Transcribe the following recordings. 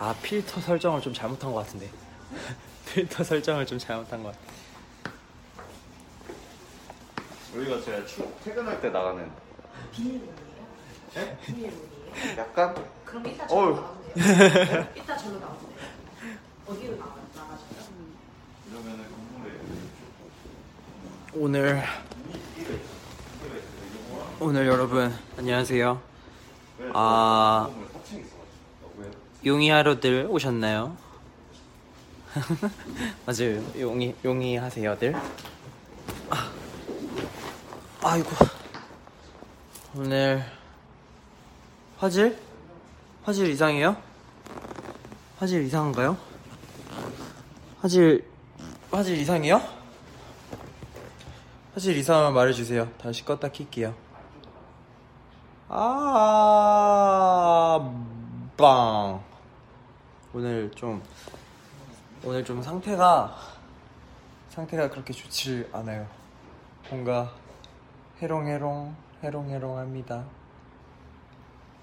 아 필터 설정을 좀 잘못한 것 같은데 필터 설정을 좀 잘못한 것 같아 우리가 제가 출, 퇴근할 때 나가는 비밀문이에요? 네? 비밀문이에요? 약간 그럼 이따 어휴. 절로 나오면 돼요. 이따 절로 나오면 돼요. 어디로 나가, 나가셔요? 이러면은 국물에 오늘 오늘 여러분 안녕하세요 아 국물 사층 있어가지고 왜요? 용이하러들 오셨나요? 맞아요 용이 용이 하세요들 아, 아이고 오늘 화질 화질 이상해요? 화질 이상한가요? 화질 화질 이상해요? 화질 이상하면 말해주세요 다시 껐다 킬게요 아, 빵. 오늘 좀, 오늘 좀 상태가, 상태가 그렇게 좋지 않아요. 뭔가, 해롱해롱, 해롱해롱 합니다.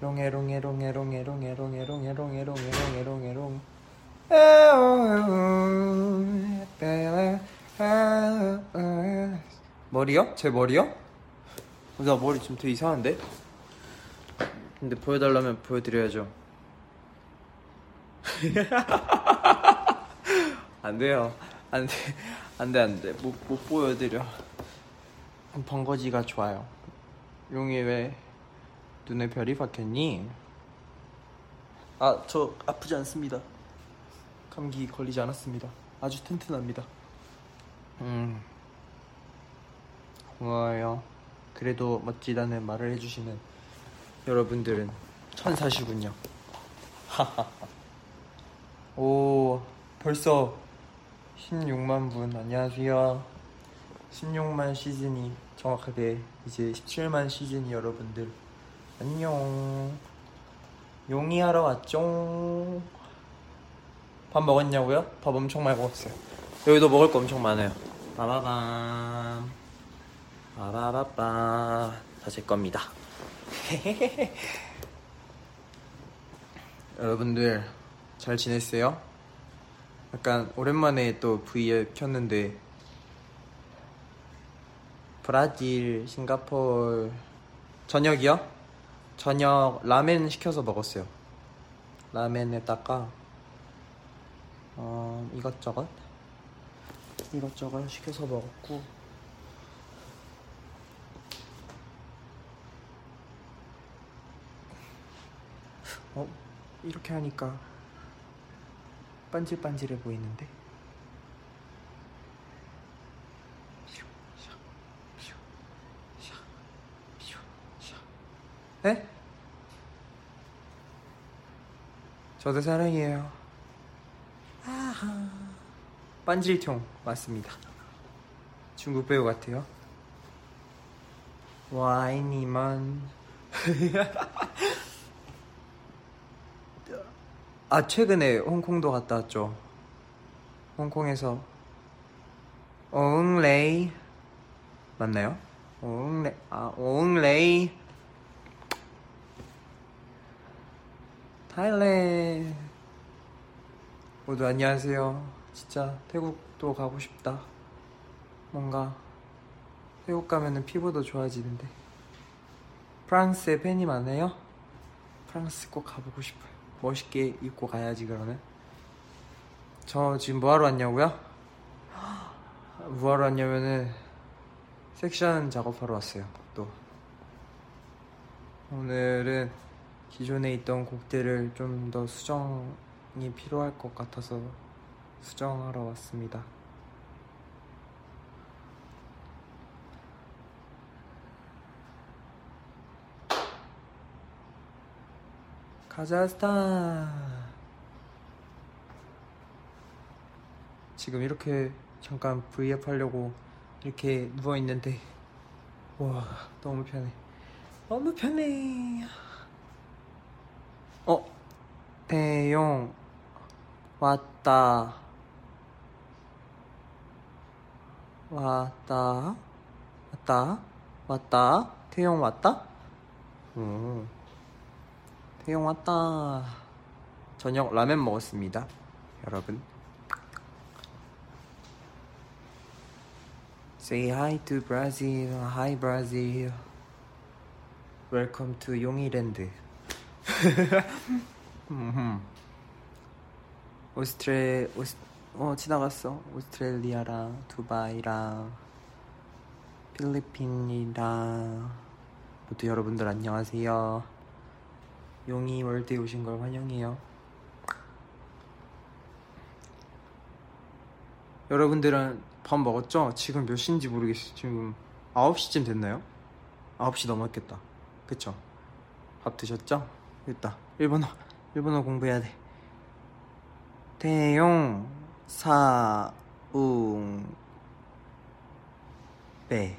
롱해롱해롱해롱해롱해롱해롱해롱해롱해롱해롱해롱. 머리요? 제 머리요? 나 머리 좀 되게 이상한데? 근데 보여달라면 보여드려야죠. 안 돼요. 안 돼. 안 돼, 안 돼. 못, 못 보여드려. 번거지가 좋아요. 용이 왜 눈에 별이 박혔니? 아, 저 아프지 않습니다. 감기 걸리지 않았습니다. 아주 튼튼합니다. 음. 고마워요. 그래도 멋지다는 말을 해주시는 여러분들은 천사시군요. 오, 벌써 16만 분 안녕하세요. 16만 시즌이 정확하게 이제 17만 시즌이 여러분들 안녕. 용이 하러 왔죠. 밥 먹었냐고요? 밥 엄청 많이 먹었어요. 여기도 먹을 거 엄청 많아요. 빠바밤. 빠바바빠. 다 제 겁니다. 여러분들 잘 지냈어요? 약간 오랜만에 또 V앱 켰는데 브라질, 싱가포르 저녁이요? 저녁 라멘 시켜서 먹었어요. 라멘에다가 어, 이것저것 이것저것 시켜서 먹었고 어? 이렇게 하니까 반질반질해 보이는데? 에? 저도 사랑해요. 아하. 반질통 맞습니다. 중국 배우 같아요. 와이니만. 아 최근에 홍콩도 갔다 왔죠. 홍콩에서 옹레이 맞나요? 옹레 아 옹레이 타일랜드 모두 안녕하세요. 진짜 태국도 가고 싶다. 뭔가 태국 가면은 피부도 좋아지는데 프랑스에 팬이 많아요? 프랑스 꼭 가보고 싶어요. 멋있게 입고 가야지 그러면. 저 지금 뭐하러 왔냐고요? 뭐하러 왔냐면은 섹션 작업하러 왔어요. 또 오늘은 기존에 있던 곡들을 좀 더 수정이 필요할 것 같아서 수정하러 왔습니다. 카자흐스탄. 지금 이렇게 잠깐 V앱 하려고 이렇게 누워 있는데 와 너무 편해. 너무 편해. 어 태용. 왔다. 왔다. 왔다. 왔다. 태용 왔다? 음 태용 왔다 저녁 라면 먹었습니다. 여러분. Say hi to Brazil. Hi Brazil. Welcome to 용이랜드. 오스트레 오스 어 지나갔어. 오스트레일리아랑 두바이랑 필리핀이랑 모두 여러분들 안녕하세요. 용이 월드에 오신 걸 환영해요. 여러분들은 밥 먹었죠? 지금 몇 시인지 모르겠어요. 지금 9시쯤 됐나요? 9시 넘었겠다. 그쵸? 밥 드셨죠? 됐다. 일본어, 일본어 공부해야 돼. 태용, 사, 웅, 빼.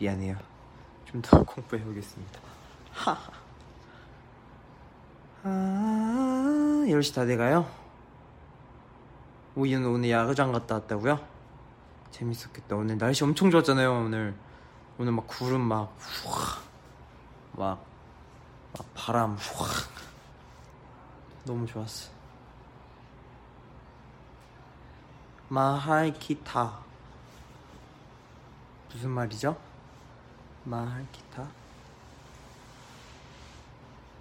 미안해요. 좀 더 공부해 보겠습니다. 하하. 아, 10시 다 돼가요? 우이는 오늘 야구장 갔다 왔다고요? 재밌었겠다. 오늘 날씨 엄청 좋았잖아요. 오늘 오늘 막 구름 막 후악 막, 막 바람 후악 너무 좋았어. 기타 무슨 말이죠? 기타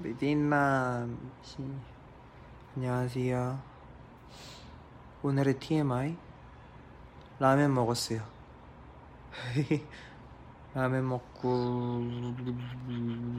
메딘맘 씨 안녕하세요. 오늘의 TMI 라면 먹었어요. 라면 먹고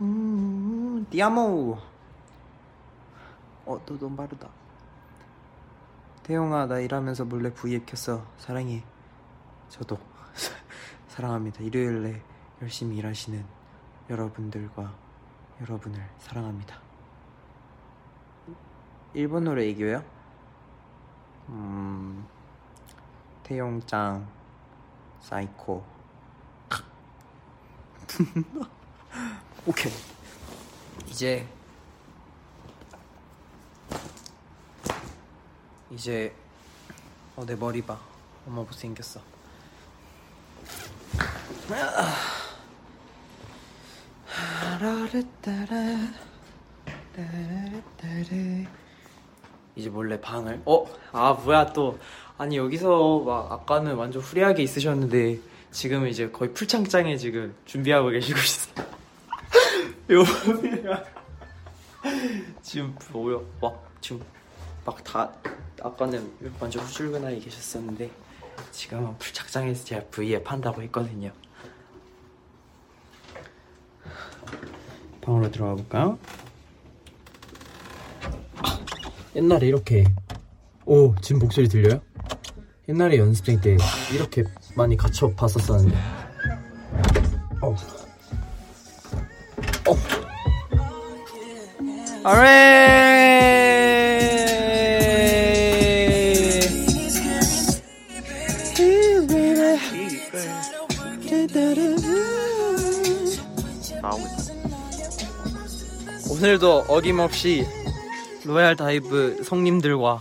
음, 디아모. 어, 너 너무 빠르다. 태용아, 나 일하면서 몰래 V앱 켰어. 사랑해. 저도 사랑합니다. 일요일에 열심히 일하시는 여러분들과 여러분을 사랑합니다. 일본어로 얘기해요? 음, 태용짱, 사이코. 오케이. 이제 이제 어 내 머리 봐. 엄마 못생겼어. 이제 몰래 방을. 어? 아 뭐야 또. 아니 여기서 막 아까는 완전 후리하게 있으셨는데 지금은 이제 거의 풀창장에 지금 준비하고 계시고 있어요. 요 지금 뭐야? 막 지금 막 다 아까는 완전 후줄근하게 계셨었는데 지금은 풀착장에서 제가 V앱 한다고 했거든요. 방으로 들어가 볼까요? 옛날에 이렇게 오 지금 목소리 들려요? 옛날에 연습생 때 이렇게 많이 갇혀 봤었었는데 어. 어. 있어. 오늘도 어김없이 Royal Dive 성님들과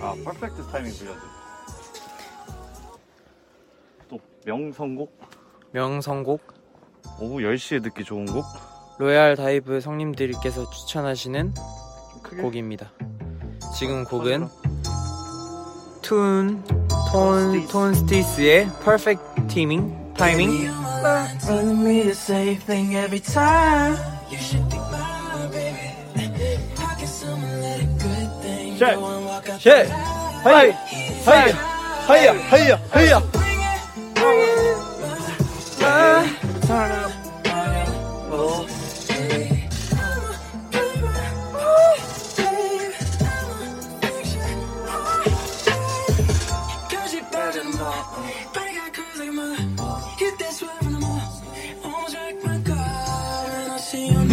아, perfect timing 불려줘. 또 명상곡? 명상곡 오후 10시에 듣기 좋은 곡? Royal Dive 성님들께서 추천하시는. 곡입니다. 지금 곡은 툰, 톤, 톤 스티스의 Perfect Teaming, Timing. Telling me the same thing every time. You should think about my baby. How can someone let a good thing Shit. go and walk out 쉐! 하이! 하이! 하이야! 하이야! 하이야! Cause you better than mine. But I got girls like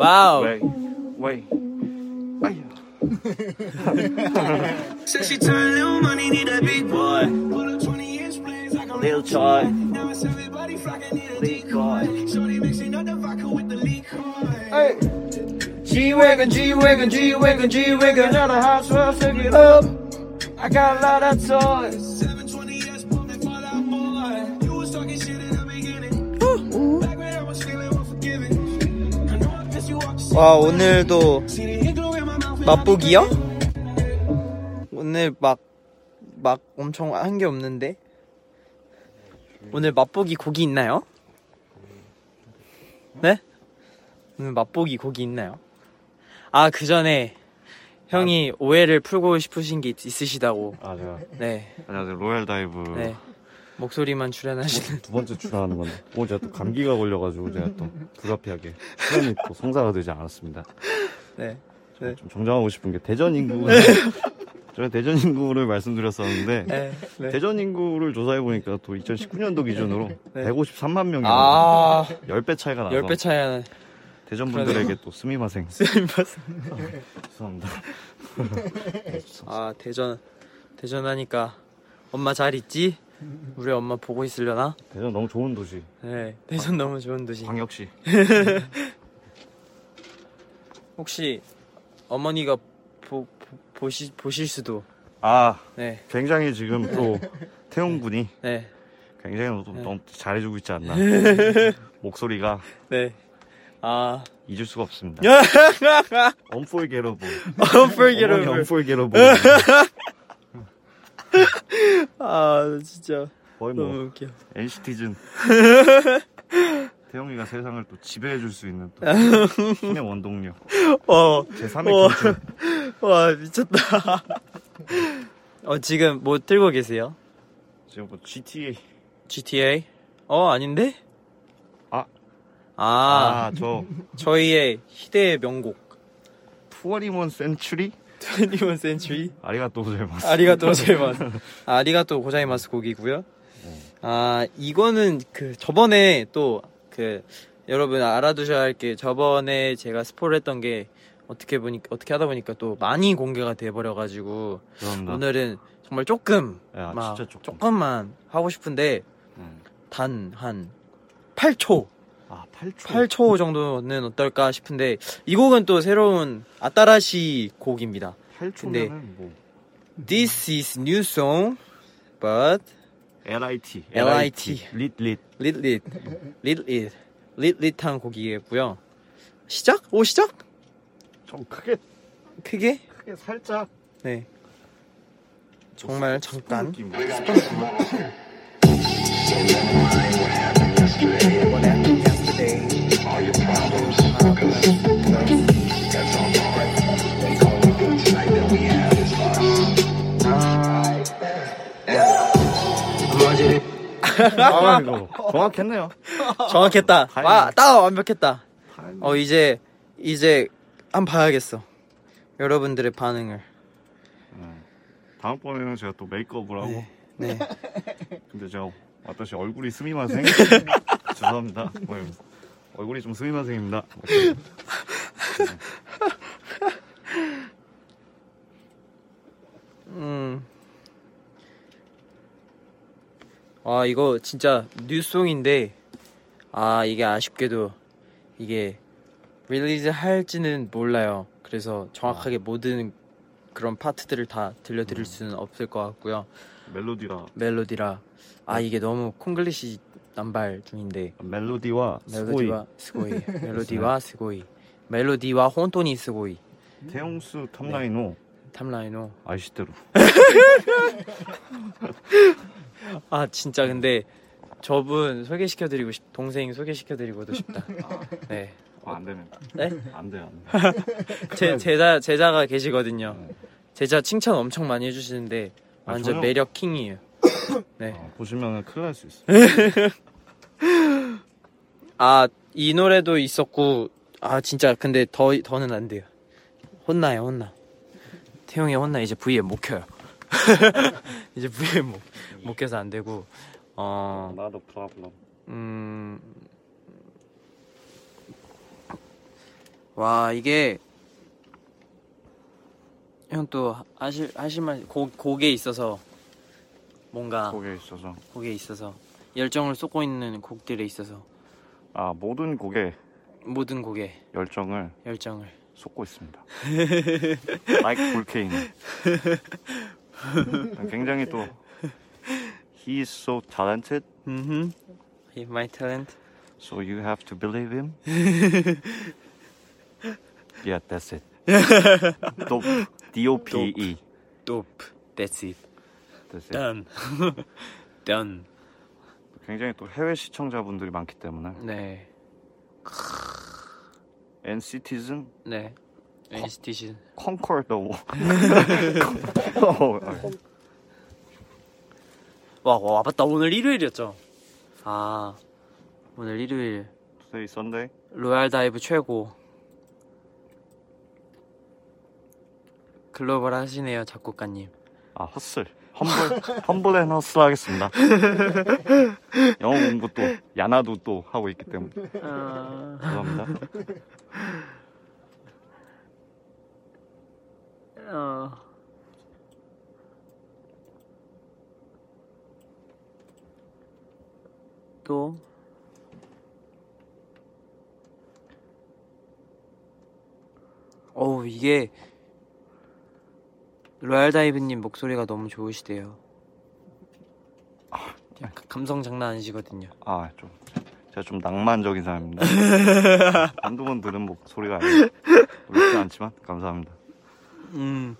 Wow. Wait, wait. Said she turn little money, need a big boy. Put up 20 inch blades like a little toy. Now it's everybody flocking, need a decoy. Shorty mixing up the vodka with the liquor. Hey. G-Wagon, G-Wagon, G-Wagon, G-Wagon. Another house, well, figure up. I got a lot of toys. 와, 오늘도. 맛보기요? 오늘 막, 막 엄청 한 게 없는데? 오늘 맛보기 곡이 있나요? 네? 오늘 맛보기 곡이 있나요? 아, 그 전에 형이 오해를 풀고 싶으신 게 있- 있으시다고. 아, 제가. 네, 안녕하세요. Royal Dive. 네. 목소리만 출연하시는. 두 번째 출연하는 건데. 오늘 제가 또 감기가 걸려가지고 제가 또 불가피하게 출연이 또 성사가 되지 않았습니다. 네. 네. 좀 정정하고 싶은 게 대전 인구. 저희 대전 인구를 말씀드렸었는데. 네. 네. 대전 인구를 조사해 보니까 또 2019년도 기준으로 네. 153만 명이 아, 10배 차이가 나서 10배 차이 하는. 대전 분들에게 또 스미마생 쓰임받 죄송합니다. 아 대전 대전 하니까 엄마 잘 있지? 우리 엄마 보고 있으려나? 대전 너무 좋은 도시. 네 대전 너무 좋은 도시 광역시. 혹시 어머니가 보, 보, 보시, 보실 수도 아 네 굉장히 지금 또 태용 군이 네, 굉장히 또 너무 잘해주고 있지 않나. 목소리가 네. 아, 잊을 수가 없습니다. unforgettable. unforgettable. 어머니 unforgettable. 아, 진짜 거의 뭐 너무 웃겨. NCT즌. 태용이가 세상을 또 지배해줄 수 있는 또 힘의 원동력. 어, 제3의 와. 기준. 와, 미쳤다. 어, 지금 뭐 들고 계세요? 지금 뭐 GTA. GTA? 어, 아닌데? 아. 아, 아, 저 저희의 희대의 명곡. 21 센츄리? 21 Century. 아리가또 고자이마스. 아리가또 고자이마스. 아, 아리가또 고자이마스 곡이고요. 아, 이거는 그 저번에 또 그 여러분 알아두셔야 할 게 저번에 제가 스포를 했던 게 어떻게 보니까 어떻게 하다 보니까 또 많이 공개가 돼 버려 가지고. 오늘은 정말 조금 야, 막 조금. 조금만 하고 싶은데 음. 단한 8초 아, 8초. 8초 정도는 어떨까 싶은데 이 곡은 또 새로운 아따라시 곡입니다. 8초면은 근데- 뭐 This is new song, but LIT. LIT. 릿 릿. lit lit lit lit lit lit한 곡이고요. 시작? 오 시작? 좀 크게 크게? 크게 살짝 네. 정말 잠깐. 느낌. 아, 이거 정확했네요. 정확했다. 와, 딱 완벽했다. 어 이제 이제 한 번 봐야겠어. 여러분들의 반응을. 다음번에는 제가 또 메이크업을 하고 네. 네. 근데 제가 왔다시 얼굴이 스미마생 죄송합니다 뭐, 얼굴이 좀 스미마생입니다 음. 아, 이거 진짜 new song인데, 아, 이게 아쉽게도, 이게, release 할지는 몰라요. 그래서 정확하게 모든 그런 파트들을 다 들려드릴 수는 없을 것 같고요. 멜로디라 멜로디라. 아, 이게 너무 콩글리시 남발 중인데, メロディーは すごい メロディーは すごい. メロディーは すごい. メロディーは ほんとに すごい. 태용수 탑라인호 탑라인호. 아시대로 아 진짜 근데 저분 소개시켜드리고 싶 동생 소개시켜드리고도 싶다. 네. 아, 안 되면 네? 안 돼요 안 돼. 제 제자 제자가 계시거든요. 제자 칭찬 엄청 많이 해주시는데 아, 완전 저요? 매력 킹이에요. 네. 어, 보시면 큰일 날 수 있어요 아 이 노래도 있었고 아 진짜 근데 더 더는 안 돼요. 혼나요 혼나. 태용이 혼나 이제 V에 못 켜요. 이제 V에 못, 못 켜서 안 되고 어 나도 프로블럼. 음. 와 이게 형 또 하실 하실 말 곡 곡에 있어서 뭔가 곡에 있어서 곡에 있어서 열정을 쏟고 있는 곡들에 있어서 아 모든 곡에 모든 곡에 열정을 열정을 쏟고 있습니다. like 볼케이노. 굉장히 또 he is so talented, 음. My talent. so you have to believe him. yeah, that's it. Dope. D O P E. Dope. That's it. That's it. Done. Done. 굉장히 또 해외 시청자분들이 많기 때문에 네. NCTzen 네. NCT 컨콜 너무 와, 와, 맞다. 오늘 일요일이었죠. 아, 오늘 일요일. Today Sunday. Royal Dive 최고. 글로벌 하시네요, 작곡가님. 아 hustle humble humble and hustle 하겠습니다. 영어 공부 또 야나두 또 하고 있기 때문에 아, 죄송합니다. 또 어우 이게 로얄 다이브님 목소리가 너무 좋으시대요. 약간 감성 장난 아니시거든요. 아 좀 제가 좀 낭만적인 사람입니다. 한두 번 들은 목소리가 아니에요. 그렇지 않지만 감사합니다. 음.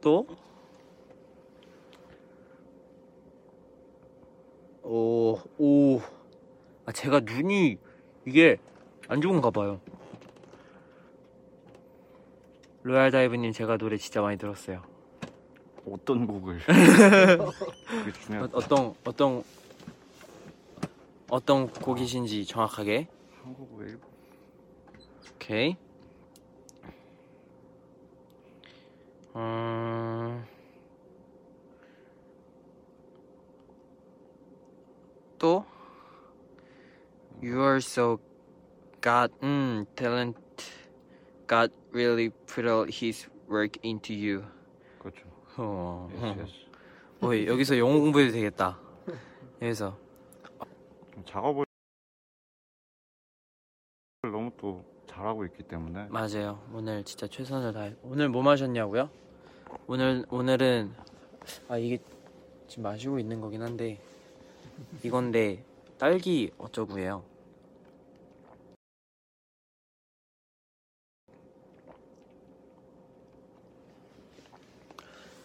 또? 오, 오. 아, 제가 눈이 이게 안 좋은가 봐요. 로얄 다이브님 제가 노래 진짜 많이 들었어요. 어떤 곡을 그게 어, 중요한 어 떤 어떤 어떤 곡이신지 정확하게. 한국어 일본 오케이. 음... 또 You are so God, 음, talent. God really put all His work into you. 그렇죠. 어, Yes, yes. 어이, 여기서 영어 공부해도 되겠다. 여기서 좀 작업을 너무 또 잘하고 있기 때문에 맞아요. 오늘 진짜 최선을 다해. 오늘 뭐 마셨냐고요? 오늘 오늘은 아 이게 지금 마시고 있는 거긴 한데 이건데 딸기 어쩌구예요.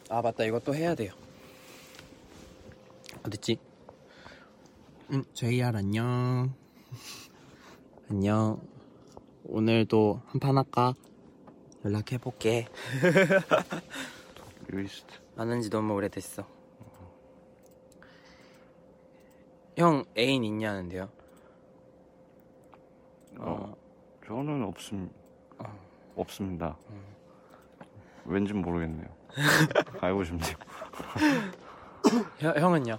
아 맞다 이것도 해야 돼요. 어딨지? 응, JR 안녕. 안녕. 오늘도 한판 할까? 연락해 볼게. 리스트 만난 지 너무 오래됐어. 형 애인 있냐는데요? 어, 저는 없음 어. 없습니다. 왠지 모르겠네요. 알고 싶네요. 형, 형은요?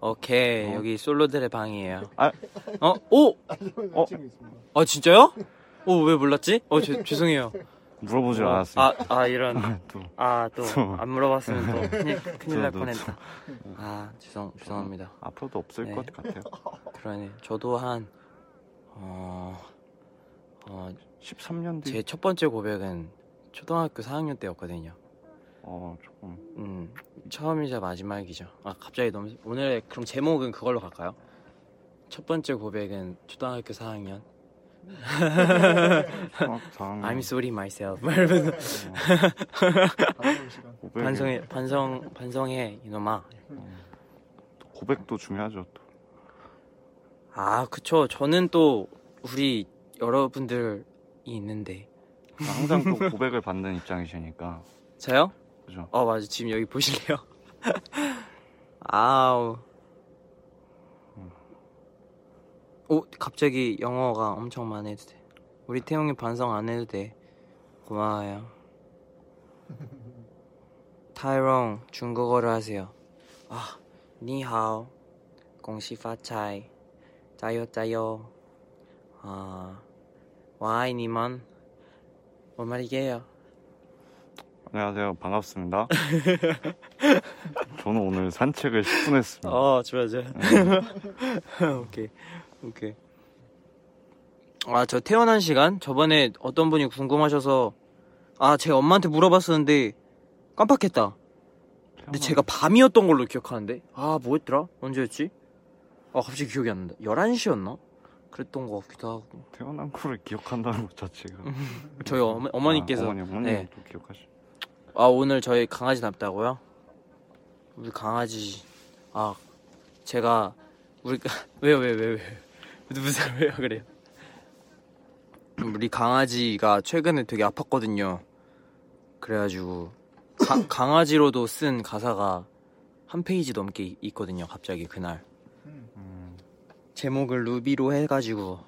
오케이 여기 솔로들의 방이에요. 아. 어? 오! 어? 아 진짜요? 오 왜 몰랐지? 어 죄, 죄송해요. 물어보질 않았어요. 아, 아 이런 또아또 안 물어봤으면 또 큰일, 큰일 날 뻔했다. 아 죄송 죄송합니다. 앞으로도 없을 네. 것 같아요. 그러네. 저도 한 어, 어, 13년 뒤. 제 첫 번째 고백은 초등학교 4학년 때였거든요. 어 조금 음, 처음이자 마지막이죠. 아, 갑자기 너무 오늘 그럼 제목은 그걸로 갈까요? 첫 번째 고백은 초등학교 4학년. 상 I'm sorry myself. 말면서 고백 반성해 반성 반성해 이놈아. 고백도 중요하죠. 또. 아, 그쵸. 저는 또 우리 여러분들이 있는데. 항상 또 고백을 받는 입장이시니까 저요? 그죠? 어, 맞아. 지금 여기 보실래요? 아우. 오 갑자기 영어가 엄청 많이 해도 돼. 우리 태용이 반성 안 해도 돼. 고마워요. 타이롱 중국어로 하세요. 아, 니하오, 공시 파차이, 짜요 짜요. 아, 와이니먼, 뭔 말이게요? 안녕하세요. 반갑습니다. 저는 오늘 산책을 10분 했습니다. 어, 좋아 좋아. 오케이, 오케이. 아, 저 태어난 시간 저번에 어떤 분이 궁금하셔서 아, 제가 엄마한테 물어봤었는데 깜빡했다. 근데 제가 밤이었던 걸로 기억하는데 아 뭐였더라 언제였지 아 갑자기 기억이 안 난다 11시였나 그랬던 것 같기도 하고. 태어난 거를 기억한다는 것 자체가. 저희 어머, 어머니께서 아, 어머니, 어머니 네. 또 기억하시. 아 오늘 저희 강아지 닮다고요? 우리 강아지. 아 제가 우리 왜요 왜요 왜요 왜요? 무슨 왜요 그래요? 우리 강아지가 최근에 되게 아팠거든요. 그래가지고 가- 강아지로도 쓴 가사가 한 페이지 넘게 이- 있거든요 갑자기 그날. 음, 제목을 루비로 해가지고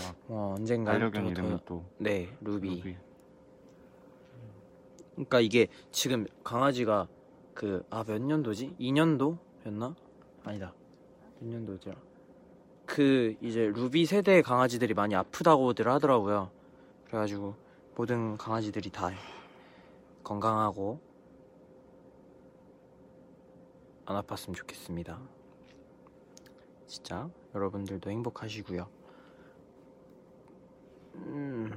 아, 어, 언젠가 반려견 또- 이름이 더- 또네 루비. 루비. 그러니까 이게 지금 강아지가 그 아 몇 년도지? 2년도였나? 아니다. 몇 년도더라? 그 이제 루비 세대 강아지들이 많이 아프다고들 하더라고요. 그래가지고 모든 강아지들이 다 건강하고 안 아팠으면 좋겠습니다. 진짜 여러분들도 행복하시고요. 음.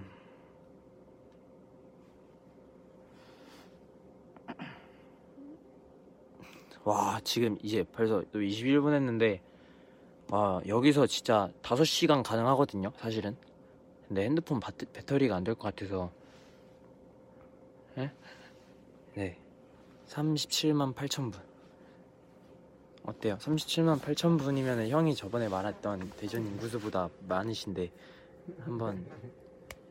와 지금 이제 벌써 또 21분 했는데 와 여기서 진짜 5시간 가능하거든요 사실은 근데 핸드폰 바, 배터리가 안 될 것 같아서 예? 네 37만 8천 분 어때요? 37만 8천 분이면 형이 저번에 말했던 대전 인구수보다 많으신데 한번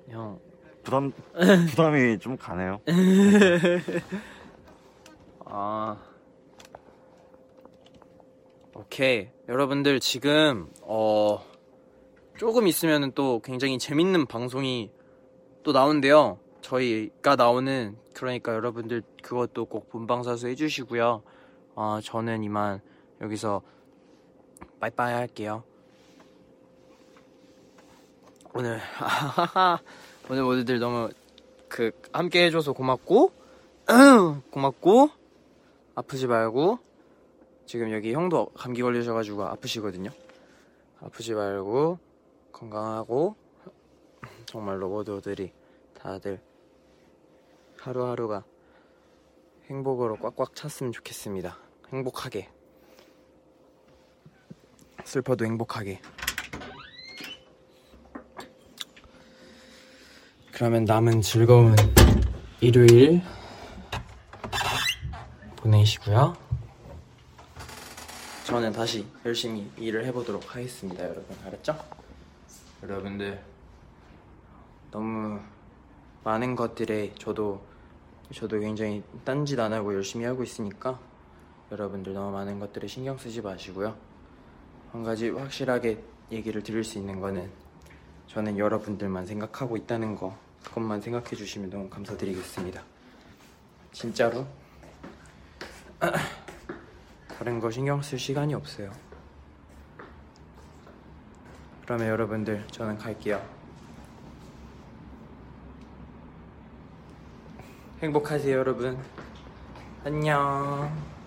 형 부담 부담이 좀 가네요. 아. 오케이. 여러분들 지금 어 조금 있으면은 또 굉장히 재밌는 방송이 또 나온대요. 저희가 나오는 그러니까 여러분들 그것도 꼭 본방사수 해주시고요. 어 저는 이만 여기서 빠이빠이 할게요. 오늘 오늘 모두들 너무 그 함께 해줘서 고맙고 고맙고 아프지 말고 지금 여기 형도 감기 걸리셔가지고 아프시거든요. 아프지 말고 건강하고 정말로 모두들이 다들 하루하루가 행복으로 꽉꽉 찼으면 좋겠습니다. 행복하게 슬퍼도 행복하게 그러면 남은 즐거운 일요일 보내시고요. 저는 다시 열심히 일을 해보도록 하겠습니다, 여러분. 알았죠? 여러분들 너무 많은 것들에 저도 저도 굉장히 딴짓 안 하고 열심히 하고 있으니까 여러분들 너무 많은 것들에 신경 쓰지 마시고요. 한 가지 확실하게 얘기를 드릴 수 있는 거는 저는 여러분들만 생각하고 있다는 거 그것만 생각해 주시면 너무 감사드리겠습니다. 진짜로 다른 거 신경 쓸 시간이 없어요. 그러면 여러분들 저는 갈게요. 행복하세요, 여러분. 안녕.